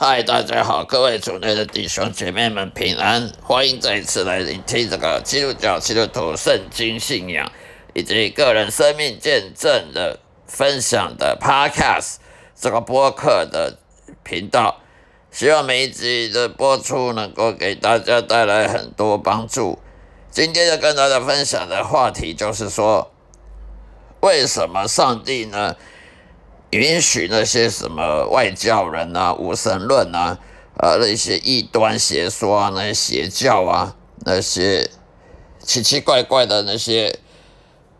嗨，大家好，各位主内的弟兄姐妹们平安，欢迎再一次来聆听这个基督教基督徒圣经信仰以及个人生命见证的分享的 Podcast 这个播客的频道。希望每一集的播出能够给大家带来很多帮助。今天要跟大家分享的话题就是说，为什么上帝呢？允许那些什么外教人啊、无神论啊、呃那些异端邪说啊、那些邪教啊、那些奇奇怪怪的那些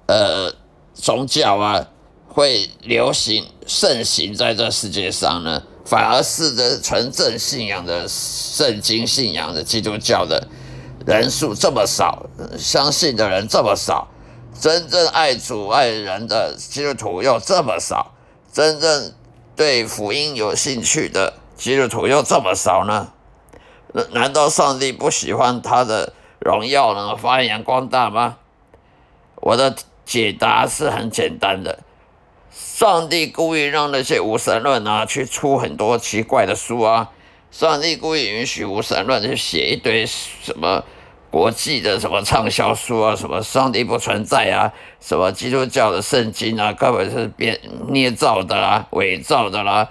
呃宗教啊，会流行盛行在这世界上呢？反而是的纯正信仰的圣经信仰的基督教的人数这么少，相信的人这么少，真正爱主爱人的基督徒又这么少。真正对福音有兴趣的基督徒又这么少呢？难道上帝不喜欢他的荣耀能发扬光大吗？我的解答是很简单的：上帝故意让那些无神论啊去出很多奇怪的书啊，上帝故意允许无神论去写一堆什么。国际的什么畅销书啊，什么上帝不存在啊，什么基督教的圣经啊，根本是编捏造的啦，伪造的啦，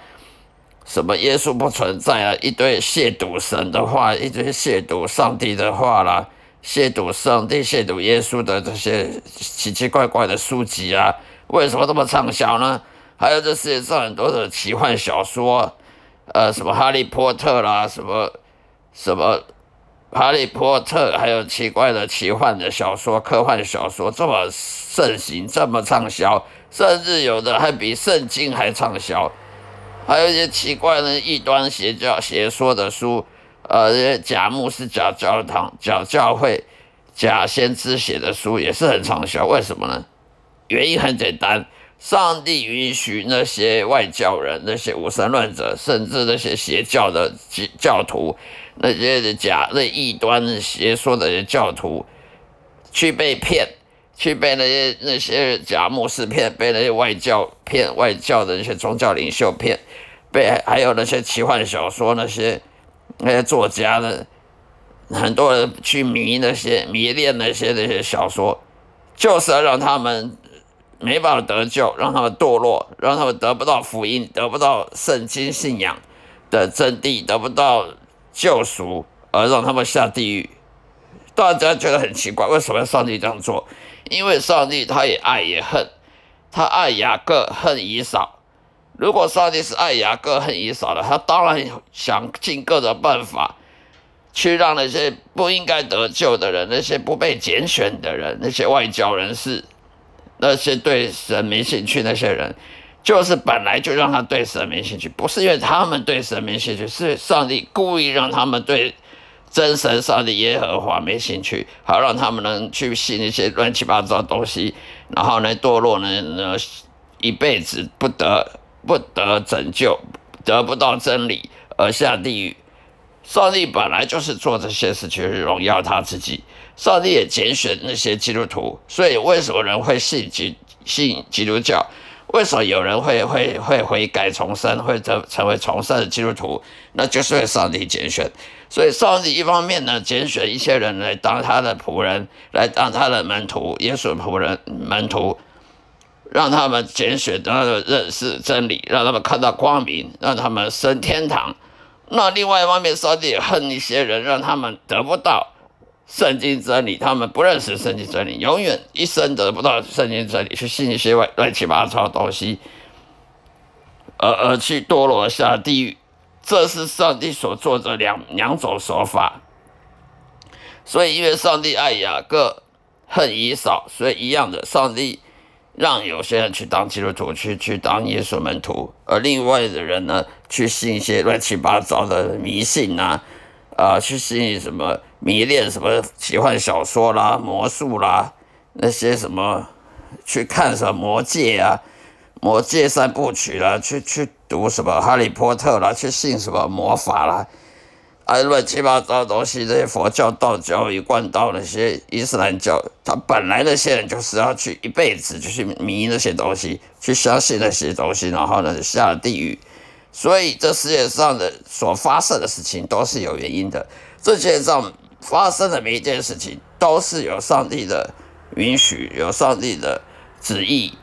什么耶稣不存在啊，一堆亵渎神的话，一堆亵渎上帝的话啦，亵渎上帝、亵渎耶稣的这些奇奇怪怪的书籍啊，为什么这么畅销呢？还有这世界上很多的奇幻小说，呃，什么哈利波特啦，什么什么。哈利波特还有奇怪的奇幻的小说、科幻小说这么盛行，这么畅销，甚至有的还比圣经还畅销。还有一些奇怪的异端邪教、邪说的书，呃，假牧师、假教堂、假教会、假先知写的书也是很畅销。为什么呢？原因很简单，上帝允许那些外教人、那些无神论者，甚至那些邪教的教徒。那些假、那异端邪说的教徒，去被骗，去被那些那些假牧师骗，被那些外教骗，外教的那些宗教领袖骗，被还有那些奇幻小说那些那些作家的，很多人去迷那些迷恋那些那些小说，就是要让他们没办法得救，让他们堕落，让他们得不到福音，得不到圣经信仰的真谛，得不到。救赎而让他们下地狱，大家觉得很奇怪，为什么要上帝这样做？因为上帝他也爱也恨，他爱雅各恨以扫。如果上帝是爱雅各恨以扫的，他当然想尽各种办法，去让那些不应该得救的人，那些不被拣选的人，那些外交人士，那些对神没兴趣那些人。就是本来就让他对神没兴趣，不是因为他们对神没兴趣，是上帝故意让他们对真神上帝耶和华没兴趣，好让他们能去信一些乱七八糟的东西，然后呢堕落呢，呢一辈子不得不得拯救，得不到真理而下地狱。上帝本来就是做这些事情荣耀他自己，上帝也拣选那些基督徒，所以为什么人会信基信基督教？为什么有人会会会悔改重生，会成成为重生的基督徒？那就是为上帝拣选。所以上帝一方面呢，拣选一些人来当他的仆人，来当他的门徒，耶稣仆人门徒，让他们拣选，让他们认识真理，让他们看到光明，让他们升天堂。那另外一方面，上帝也恨一些人，让他们得不到。圣经真理，他们不认识圣经真理，永远一生得不到圣经真理，去信一些外乱七八糟的东西，而而去堕落下地狱。这是上帝所做的两两种手法。所以，因为上帝爱雅各，恨以扫，所以一样的，上帝让有些人去当基督徒，去去当耶稣门徒，而另外的人呢，去信一些乱七八糟的迷信啊。啊，去信什么迷恋什么奇幻小说啦、魔术啦，那些什么去看什么魔戒啊、魔戒三部曲啦，去去读什么哈利波特啦，去信什么魔法啦，啊乱七八糟的东西，这些佛教、道教、一贯道那些伊斯兰教，他本来那些人就是要去一辈子就去迷那些东西，去相信那些东西，然后呢下了地狱。所以这世界上的所发生的事情都是有原因的。这世界上发生的每一件事情都是有上帝的允许，有上帝的旨意，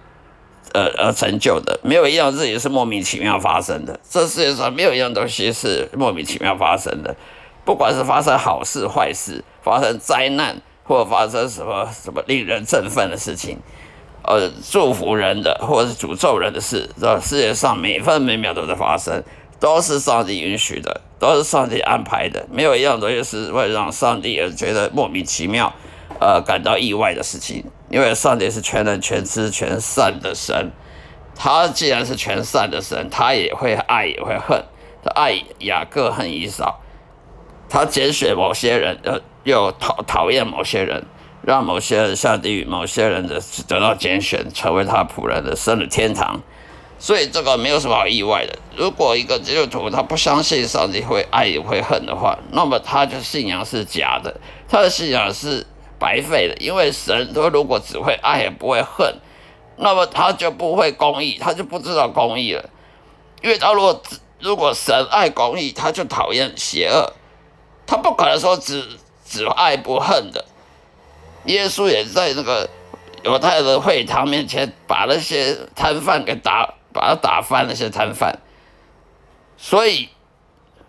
呃而成就的。没有一样事情是莫名其妙发生的。这世界上没有一样东西是莫名其妙发生的。不管是发生好事坏事，发生灾难，或发生什么什么令人振奋的事情。呃，祝福人的或者是诅咒人的事，这世界上每分每秒都在发生，都是上帝允许的，都是上帝安排的，没有一样东西是会让上帝而觉得莫名其妙，呃，感到意外的事情。因为上帝是全能、全知、全善的神，他既然是全善的神，他也会爱，也会恨，他爱雅各，恨以扫，他拣选某些人，呃，又讨讨厌某些人。让某些人下地狱，某些人的得到拣选，成为他仆人的，生的天堂。所以这个没有什么好意外的。如果一个基督徒他不相信上帝会爱也会恨的话，那么他的信仰是假的，他的信仰是白费的。因为神他如果只会爱也不会恨，那么他就不会公义，他就不知道公义了。因为他如果如果神爱公义，他就讨厌邪恶，他不可能说只只爱不恨的。耶稣也在那个犹太的会堂面前，把那些摊贩给打，把他打翻那些摊贩。所以，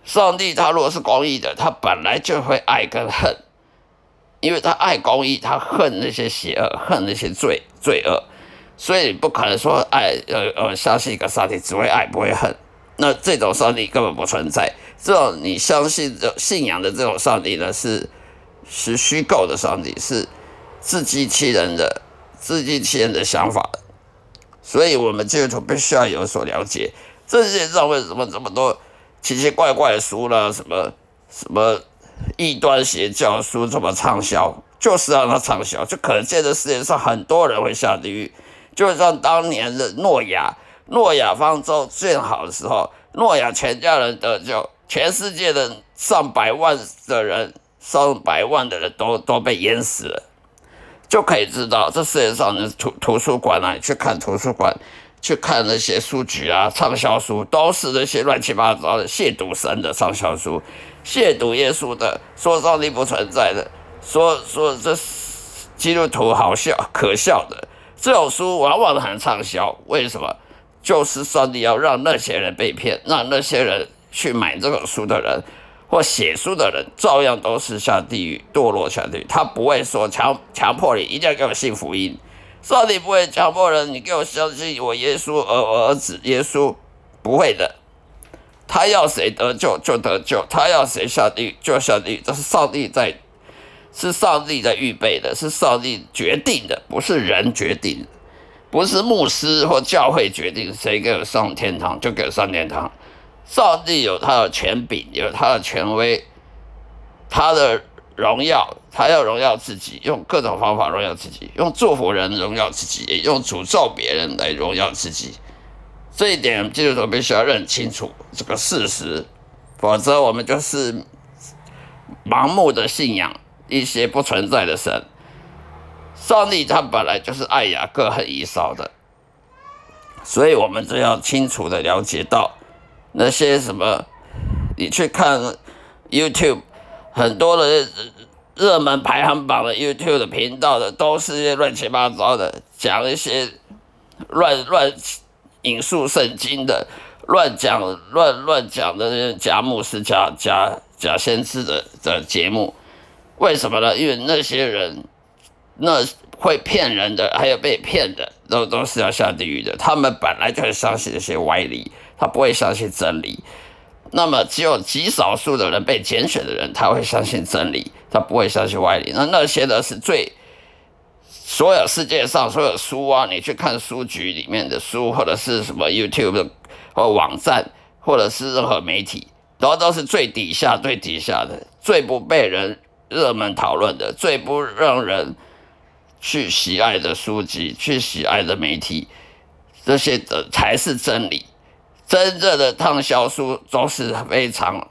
上帝他如果是公义的，他本来就会爱跟恨，因为他爱公义，他恨那些邪恶，恨那些罪罪恶。所以不可能说爱呃呃相信一个上帝只会爱不会恨，那这种上帝根本不存在。这种你相信的信仰的这种上帝呢，是是虚构的上帝，是。自欺欺人的、自欺欺人的想法，所以我们基督徒必须要有所了解。这世界上为什么这么多奇奇怪怪的书呢？什么什么异端邪教书这么畅销，就是让它畅销，就可见这世界上很多人会下地狱。就像当年的诺亚，诺亚方舟建好的时候，诺亚全家人得救，全世界的上百万的人、上百万的人都都被淹死了。就可以知道，这世界上的图图书馆啊，去看图书馆，去看那些书局啊，畅销书都是那些乱七八糟的亵渎神的畅销书，亵渎耶稣的，说上帝不存在的，说说这基督徒好笑可笑的这种书，往往很畅销。为什么？就是上帝要让那些人被骗，让那些人去买这种书的人。或写书的人照样都是下地狱堕落下地，他不会说强强迫你一定要给我信福音，上帝不会强迫人你给我相信我耶稣儿儿子耶稣不会的，他要谁得救就得救，他要谁下地狱就下地狱，这是上帝在是上帝在预备的，是上帝决定的，不是人决定，不是牧师或教会决定谁给我上天堂就给我上天堂。上帝有他的权柄，有他的权威，他的荣耀，他要荣耀自己，用各种方法荣耀自己，用祝福人荣耀自己，也用诅咒别人来荣耀自己。这一点基督徒必须要认清楚这个事实，否则我们就是盲目的信仰一些不存在的神。上帝他本来就是爱雅各和以扫的，所以我们就要清楚的了解到。那些什么，你去看 YouTube，很多的热门排行榜的 YouTube 的频道的，都是些乱七八糟的，讲一些乱乱引述圣经的，乱讲乱乱讲的那些假牧师、假假假先知的的节目。为什么呢？因为那些人，那会骗人的，还有被骗的，都都是要下地狱的。他们本来就是相信那些歪理。他不会相信真理，那么只有极少数的人被拣选的人，他会相信真理，他不会相信歪理。那那些呢是最所有世界上所有书啊，你去看书局里面的书，或者是什么 YouTube 或网站，或者是任何媒体，都都是最底下最底下的，最不被人热门讨论的，最不让人去喜爱的书籍，去喜爱的媒体，这些的才是真理。真正的畅销书都是非常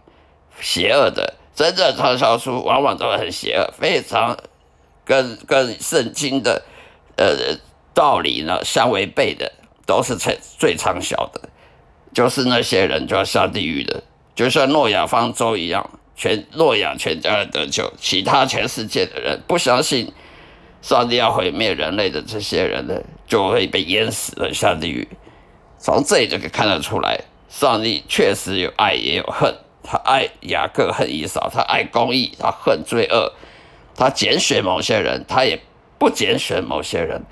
邪恶的，真正畅销书往往都很邪恶，非常跟跟圣经的呃道理呢相违背的，都是最最畅销的。就是那些人就要下地狱的，就像诺亚方舟一样，全诺亚全家人得救，其他全世界的人不相信上帝要毁灭人类的这些人呢，就会被淹死了下地狱。从这里就可以看得出来，上帝确实有爱也有恨，他爱雅各恨以扫，他爱公义，他恨罪恶，他拣选某些人，他也不拣选某些人。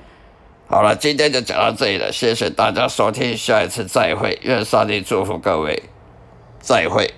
好了，今天就讲到这里了，谢谢大家收听，下一次再会，愿上帝祝福各位，再会。